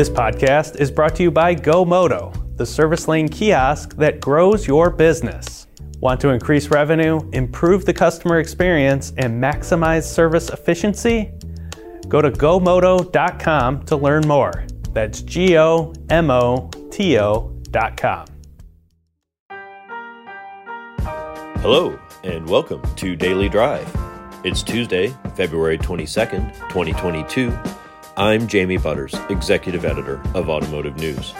This podcast is brought to you by GoMoto, the service lane kiosk that grows your business. Want to increase revenue, improve the customer experience, and maximize service efficiency? Go to gomoto.com to learn more. That's G O M O T O.com. Hello, and welcome to Daily Drive. It's Tuesday, February 22nd, 2022. I'm Jamie Butters, Executive Editor of Automotive News.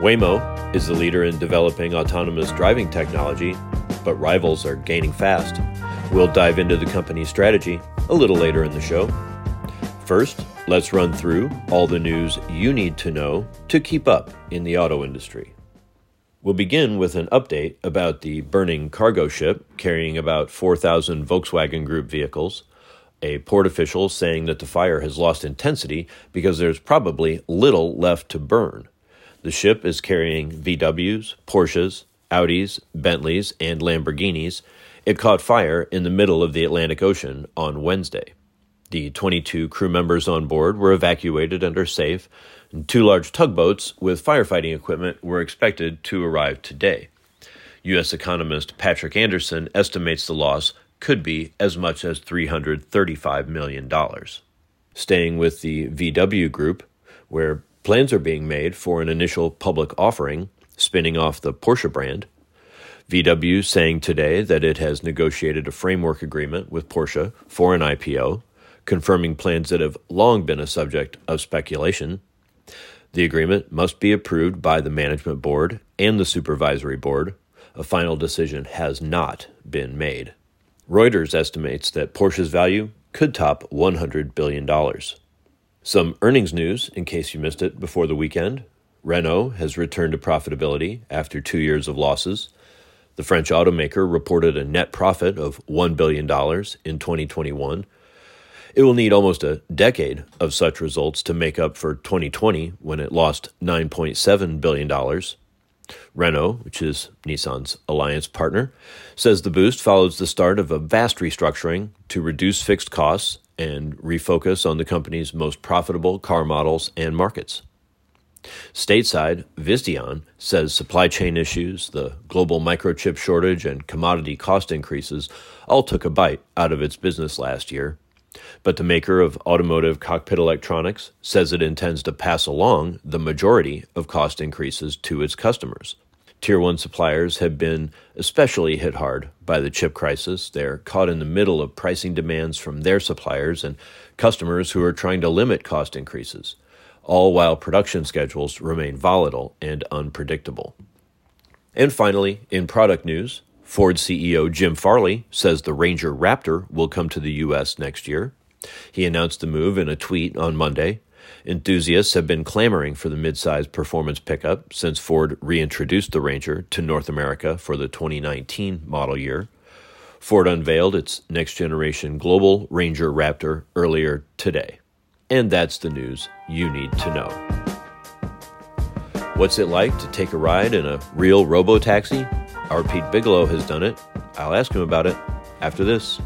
Waymo is the leader in developing autonomous driving technology, but rivals are gaining fast. We'll dive into the company's strategy a little later in the show. First, let's run through all the news you need to know to keep up in the auto industry. We'll begin with an update about the burning cargo ship carrying about 4,000 Volkswagen Group vehicles a port official saying that the fire has lost intensity because there's probably little left to burn. The ship is carrying VWs, Porsches, Audis, Bentleys, and Lamborghinis. It caught fire in the middle of the Atlantic Ocean on Wednesday. The 22 crew members on board were evacuated and are safe, and two large tugboats with firefighting equipment were expected to arrive today. U.S. economist Patrick Anderson estimates the loss could be as much as $335 million. Staying with the VW Group, where plans are being made for an initial public offering spinning off the Porsche brand, VW saying today that it has negotiated a framework agreement with Porsche for an IPO, confirming plans that have long been a subject of speculation. The agreement must be approved by the management board and the supervisory board. A final decision has not been made. Reuters estimates that Porsche's value could top $100 billion. Some earnings news, in case you missed it before the weekend. Renault has returned to profitability after two years of losses. The French automaker reported a net profit of $1 billion in 2021. It will need almost a decade of such results to make up for 2020 when it lost $9.7 billion. Renault, which is Nissan's alliance partner, says the boost follows the start of a vast restructuring to reduce fixed costs and refocus on the company's most profitable car models and markets. Stateside, Visteon says supply chain issues, the global microchip shortage, and commodity cost increases all took a bite out of its business last year. But the maker of automotive cockpit electronics says it intends to pass along the majority of cost increases to its customers. Tier 1 suppliers have been especially hit hard by the chip crisis. They're caught in the middle of pricing demands from their suppliers and customers who are trying to limit cost increases, all while production schedules remain volatile and unpredictable. And finally, in product news, Ford CEO Jim Farley says the Ranger Raptor will come to the U.S. next year. He announced the move in a tweet on Monday. Enthusiasts have been clamoring for the midsize performance pickup since Ford reintroduced the Ranger to North America for the 2019 model year. Ford unveiled its next generation global Ranger Raptor earlier today. And that's the news you need to know. What's it like to take a ride in a real robo taxi? Our Pete Bigelow has done it. I'll ask him about it after this.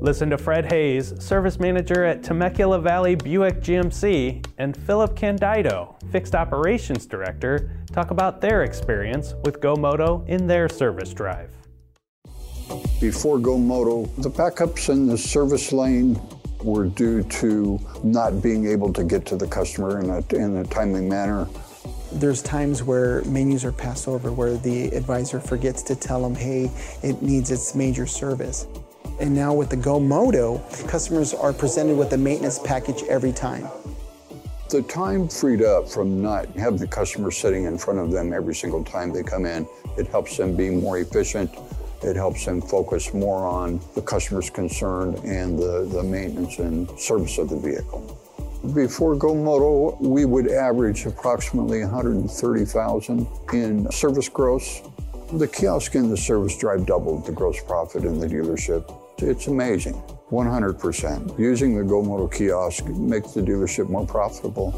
Listen to Fred Hayes, service manager at Temecula Valley Buick GMC, and Philip Candido, fixed operations director, talk about their experience with GoMoto in their service drive. Before GoMoto, the backups in the service lane were due to not being able to get to the customer in a, in a timely manner there's times where menus are passed over where the advisor forgets to tell them, hey, it needs its major service. And now with the GoMoto, customers are presented with a maintenance package every time. The time freed up from not having the customer sitting in front of them every single time they come in, it helps them be more efficient. It helps them focus more on the customer's concern and the, the maintenance and service of the vehicle. Before GoMoto, we would average approximately 130,000 in service gross. The kiosk and the service drive doubled the gross profit in the dealership. It's amazing. 100%. Using the GoMoto kiosk makes the dealership more profitable.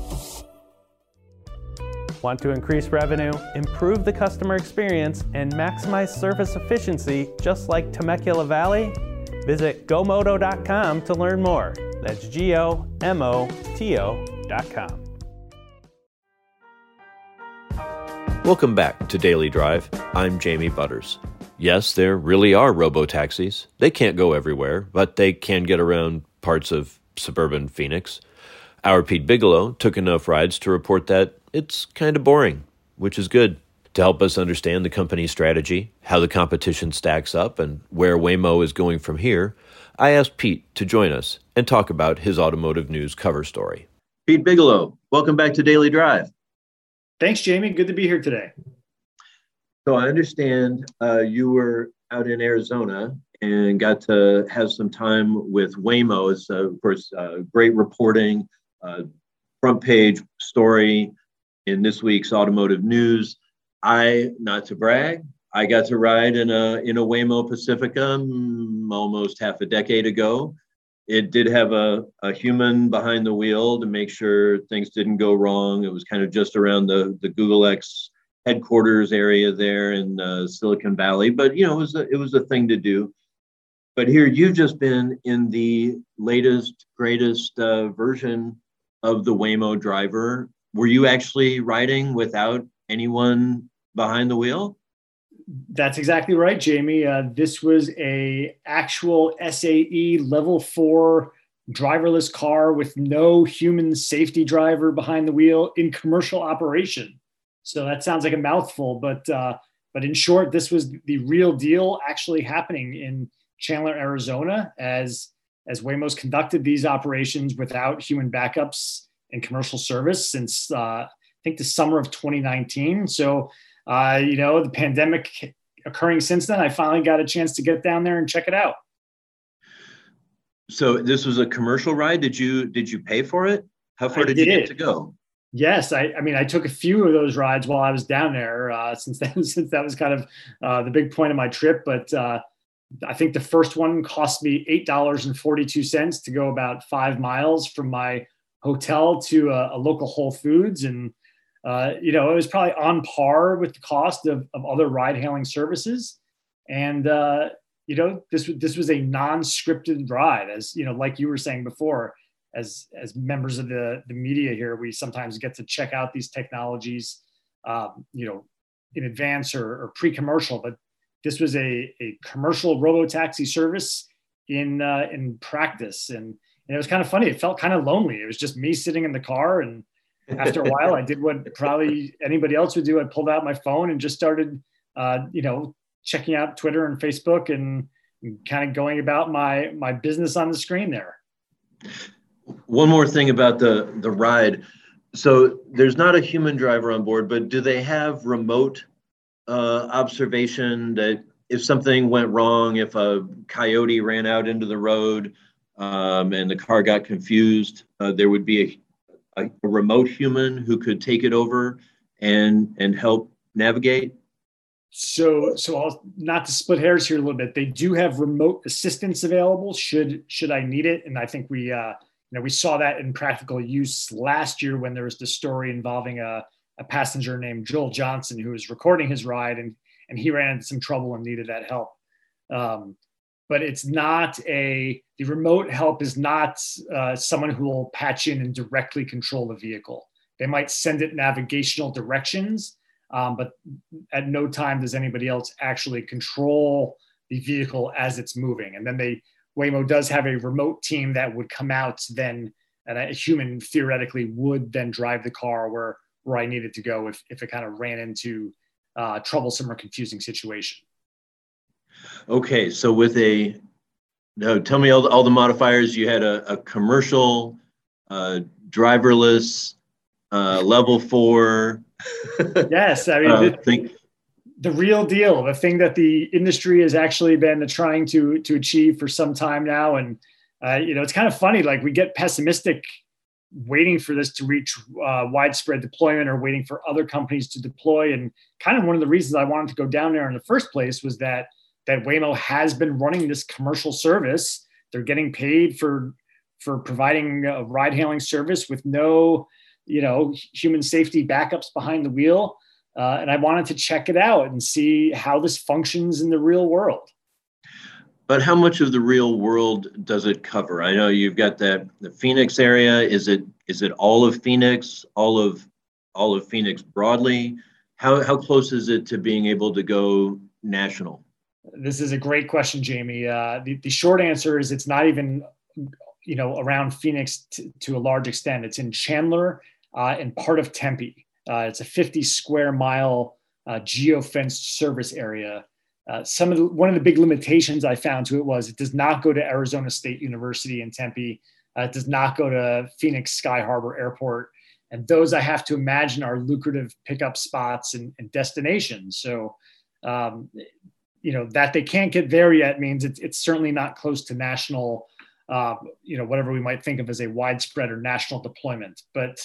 Want to increase revenue, improve the customer experience, and maximize service efficiency just like Temecula Valley? Visit gomoto.com to learn more. That's G O M O T O.com. Welcome back to Daily Drive. I'm Jamie Butters. Yes, there really are robo taxis. They can't go everywhere, but they can get around parts of suburban Phoenix. Our Pete Bigelow took enough rides to report that it's kind of boring, which is good. To help us understand the company's strategy, how the competition stacks up, and where Waymo is going from here, I asked Pete to join us and talk about his automotive news cover story. Pete Bigelow, welcome back to Daily Drive. Thanks, Jamie. Good to be here today. So I understand uh, you were out in Arizona and got to have some time with Waymo. It's, uh, of course, uh, great reporting, uh, front page story in this week's automotive news. I, not to brag, I got to ride in a in a Waymo Pacifica mm, almost half a decade ago. It did have a, a human behind the wheel to make sure things didn't go wrong. It was kind of just around the, the Google X headquarters area there in uh, Silicon Valley. But you know, it was a, it was a thing to do. But here you've just been in the latest, greatest uh, version of the Waymo driver. Were you actually riding without anyone behind the wheel? That's exactly right, Jamie. Uh, this was a actual SAE level four driverless car with no human safety driver behind the wheel in commercial operation. So that sounds like a mouthful, but uh, but in short, this was the real deal actually happening in Chandler, Arizona, as as Waymo's conducted these operations without human backups in commercial service since uh, I think the summer of 2019. So uh, you know the pandemic occurring since then, I finally got a chance to get down there and check it out. So this was a commercial ride. Did you did you pay for it? How far did, did, you get to go? Yes, I, I mean, I took a few of those rides while I was down there, uh, since that since that was kind of uh, the big point of my trip. But uh, I think the first one cost me eight dollars and forty two cents to go about five miles from my hotel to a, a local Whole Foods, and uh, you know, it was probably on par with the cost of, of other ride hailing services. And uh, you know, this this was a non scripted ride, as you know, like you were saying before as as members of the the media here, we sometimes get to check out these technologies, um, you know, in advance or, or pre-commercial. But this was a a commercial robo taxi service in uh, in practice, and, and it was kind of funny. It felt kind of lonely. It was just me sitting in the car, and after a while, I did what probably anybody else would do. I pulled out my phone and just started, uh, you know, checking out Twitter and Facebook and, kind of going about my my business on the screen there one more thing about the the ride. So there's not a human driver on board, but do they have remote uh, observation that if something went wrong, if a coyote ran out into the road um, and the car got confused, uh, there would be a, a, a remote human who could take it over and and help navigate so so I'll not to split hairs here a little bit. They do have remote assistance available should should I need it, and I think we uh, you know, we saw that in practical use last year when there was the story involving a, a passenger named Joel Johnson who was recording his ride and, and he ran into some trouble and needed that help. Um, but it's not a, the remote help is not uh, someone who will patch in and directly control the vehicle. They might send it navigational directions, um, but at no time does anybody else actually control the vehicle as it's moving. And then they Waymo does have a remote team that would come out then, and a human theoretically would then drive the car where where I needed to go if if it kind of ran into uh, troublesome or confusing situation. Okay, so with a no, tell me all the, all the modifiers. You had a, a commercial, uh, driverless, uh, level four. yes, I mean, uh, think the real deal, the thing that the industry has actually been trying to to achieve for some time now. And uh, you know, it's kind of funny. Like we get pessimistic, waiting for this to reach uh, widespread deployment, or waiting for other companies to deploy. And kind of one of the reasons I wanted to go down there in the first place was that that Waymo has been running this commercial service. They're getting paid for for providing a ride hailing service with no, you know, human safety backups behind the wheel uh, and I wanted to check it out and see how this functions in the real world. but how much of the real world does it cover? I know you've got that the Phoenix area. Is it is it all of Phoenix, all of all of Phoenix broadly? How how close is it to being able to go national? This is a great question, Jamie. Uh, the, the short answer is it's not even you know around Phoenix t- to a large extent. It's in Chandler uh, and part of Tempe. Uh, it's a 50 square mile uh, geofenced service area. Uh, some of the, one of the big limitations I found to it was it does not go to Arizona State University in Tempe. Uh, it does not go to Phoenix Sky Harbor Airport, and those I have to imagine are lucrative pickup spots and, and destinations. So, um, you know that they can't get there yet means it's, it's certainly not close to national, uh, you know, whatever we might think of as a widespread or national deployment. But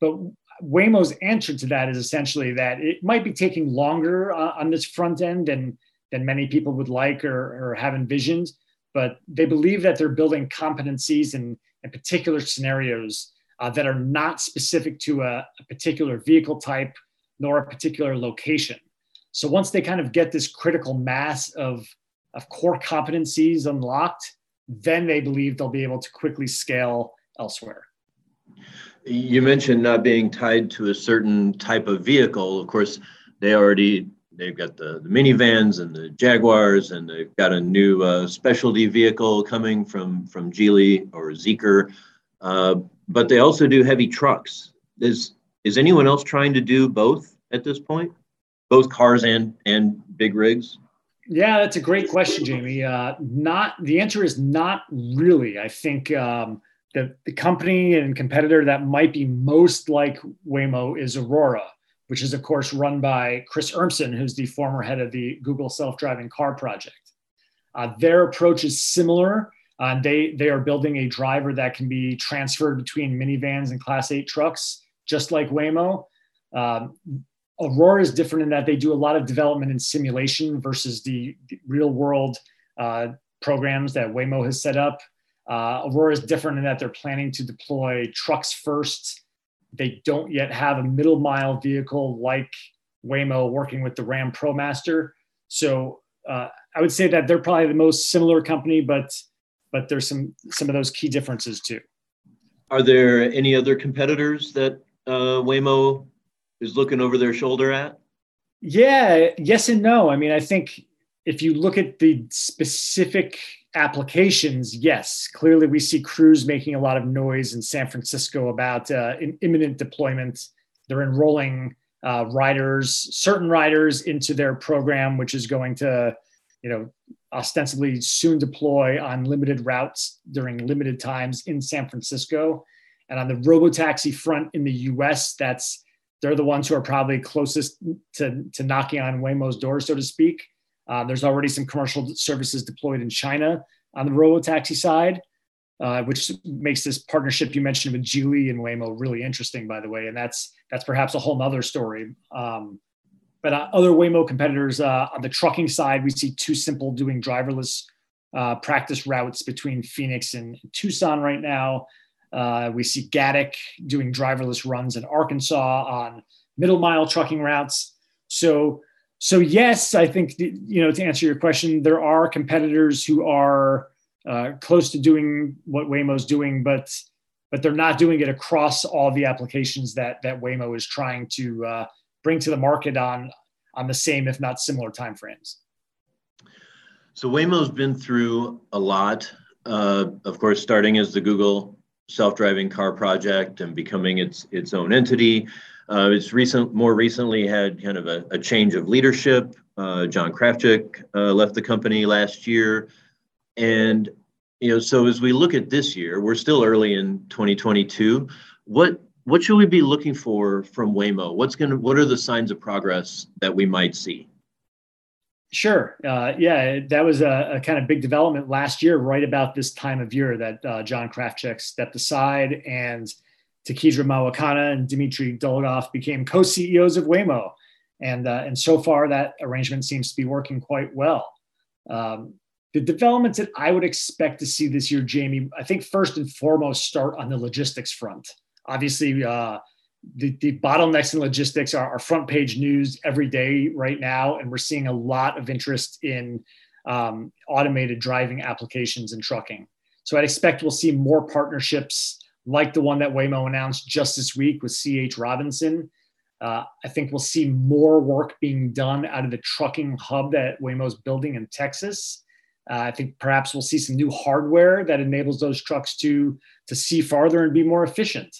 but Waymo's answer to that is essentially that it might be taking longer uh, on this front end than than many people would like or, or have envisioned, but they believe that they're building competencies in, in particular scenarios uh, that are not specific to a, a particular vehicle type nor a particular location. So once they kind of get this critical mass of, of core competencies unlocked, then they believe they'll be able to quickly scale elsewhere. You mentioned not being tied to a certain type of vehicle. Of course, they already they've got the, the minivans and the Jaguars, and they've got a new uh, specialty vehicle coming from from Geely or Zeekr. Uh, but they also do heavy trucks. Is is anyone else trying to do both at this point? Both cars and and big rigs? Yeah, that's a great question, Jamie. Uh, not the answer is not really. I think um, the, the company and competitor that might be most like Waymo is Aurora, which is, of course, run by Chris Urmson, who's the former head of the Google self driving car project. Uh, their approach is similar. Uh, they, they are building a driver that can be transferred between minivans and Class 8 trucks, just like Waymo. Um, Aurora is different in that they do a lot of development in simulation versus the, the real world uh, programs that Waymo has set up. Uh, Aurora is different in that they're planning to deploy trucks first. They don't yet have a middle mile vehicle like Waymo working with the Ram ProMaster. So uh, I would say that they're probably the most similar company, but but there's some some of those key differences too. Are there any other competitors that uh, Waymo is looking over their shoulder at? Yeah, yes and no. I mean, I think if you look at the specific applications, yes, clearly we see Cruise making a lot of noise in San Francisco about uh, imminent deployment. They're enrolling uh, riders, certain riders, into their program, which is going to, you know, ostensibly soon deploy on limited routes during limited times in San Francisco. And on the robotaxi front in the U.S., that's they're the ones who are probably closest to, to knocking on Waymo's door, so to speak. Uh, there's already some commercial services deployed in China on the robotaxi side, uh, which makes this partnership you mentioned with Geely and Waymo really interesting, by the way. And that's that's perhaps a whole nother story. Um, but uh, other Waymo competitors uh, on the trucking side, we see TuSimple doing driverless uh, practice routes between Phoenix and Tucson right now. Uh, we see Gatik doing driverless runs in Arkansas on middle mile trucking routes. So so yes, I think you know to answer your question, there are competitors who are uh, close to doing what Waymo's doing, but but they're not doing it across all the applications that that Waymo is trying to uh, bring to the market on on the same, if not similar, timeframes. So Waymo's been through a lot. Uh, of course, starting as the Google self-driving car project and becoming its its own entity. Uh, it's recent, more recently had kind of a, a change of leadership. Uh, John Krafcik uh, left the company last year, and you know, so as we look at this year, we're still early in 2022. What what should we be looking for from Waymo? What's gonna what are the signs of progress that we might see? Sure. Uh, yeah, that was a, a, kind of big development last year, right about this time of year that uh, John Krafcik stepped aside and Tekedra Mawakana and Dmitry Dolgov became co-CEOs of Waymo, and uh, and so far that arrangement seems to be working quite well. Um, the developments that I would expect to see this year, Jamie, I think first and foremost start on the logistics front. Obviously, uh, the, the, bottlenecks in logistics are, are, front page news every day right now, and we're seeing a lot of interest in um, automated driving applications and trucking. So I'd expect we'll see more partnerships like the one that Waymo announced just this week with CH Robinson. Uh, I think we'll see more work being done out of the trucking hub that Waymo's building in Texas. Uh, I think perhaps we'll see some new hardware that enables those trucks to to see farther and be more efficient.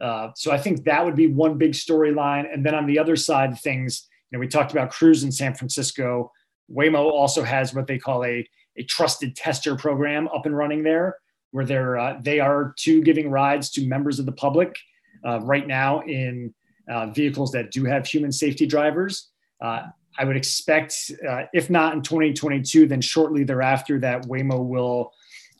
Uh, so I think that would be one big storyline. And then on the other side things, you know, we talked about Cruise in San Francisco. Waymo also has what they call a, a trusted tester program up and running there, where they're uh, they are too giving rides to members of the public uh, right now in uh, vehicles that do have human safety drivers. Uh, I would expect, if not in 2022, then shortly thereafter, that Waymo will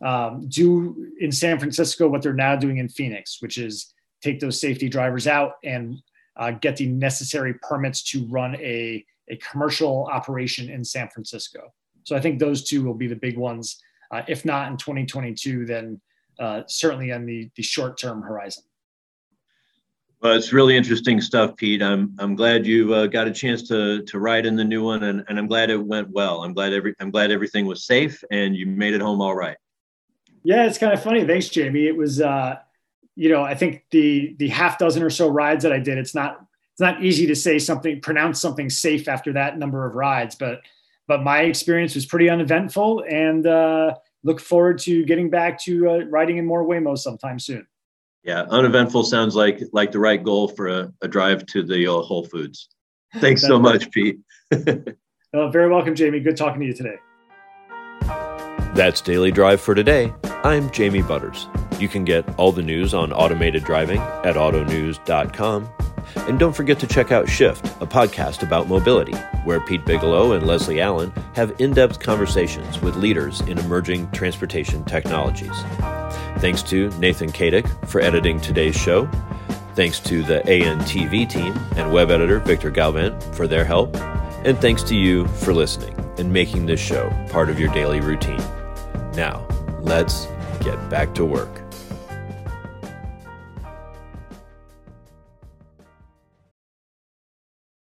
um, do in San Francisco what they're now doing in Phoenix, which is take those safety drivers out and uh, get the necessary permits to run a, a commercial operation in San Francisco. So I think those two will be the big ones. Uh, if not in 2022, then uh, certainly on the, the short term horizon. Well, it's really interesting stuff, Pete. I'm I'm glad you uh, got a chance to to ride in the new one, and, and I'm glad it went well. I'm glad every I'm glad everything was safe and you made it home all right. Yeah, it's kind of funny. Thanks, Jamie. It was uh, you know, I think the the half dozen or so rides that I did, it's not it's not easy to say something, pronounce something safe after that number of rides, but but my experience was pretty uneventful, and uh, look forward to getting back to uh, riding in more Waymo sometime soon. Yeah, uneventful sounds like like the right goal for a, a drive to the uh, Whole Foods. Thanks so much, Pete. uh, very welcome, Jamie. Good talking to you today. That's Daily Drive for today. I'm Jamie Butters. You can get all the news on automated driving at autonews.com. And don't forget to check out Shift, a podcast about mobility, where Pete Bigelow and Leslie Allen have in depth conversations with leaders in emerging transportation technologies. Thanks to Nathan Kadick for editing today's show. Thanks to the ANTV team and web editor Victor Galvan for their help. And thanks to you for listening and making this show part of your daily routine. Now, let's get back to work.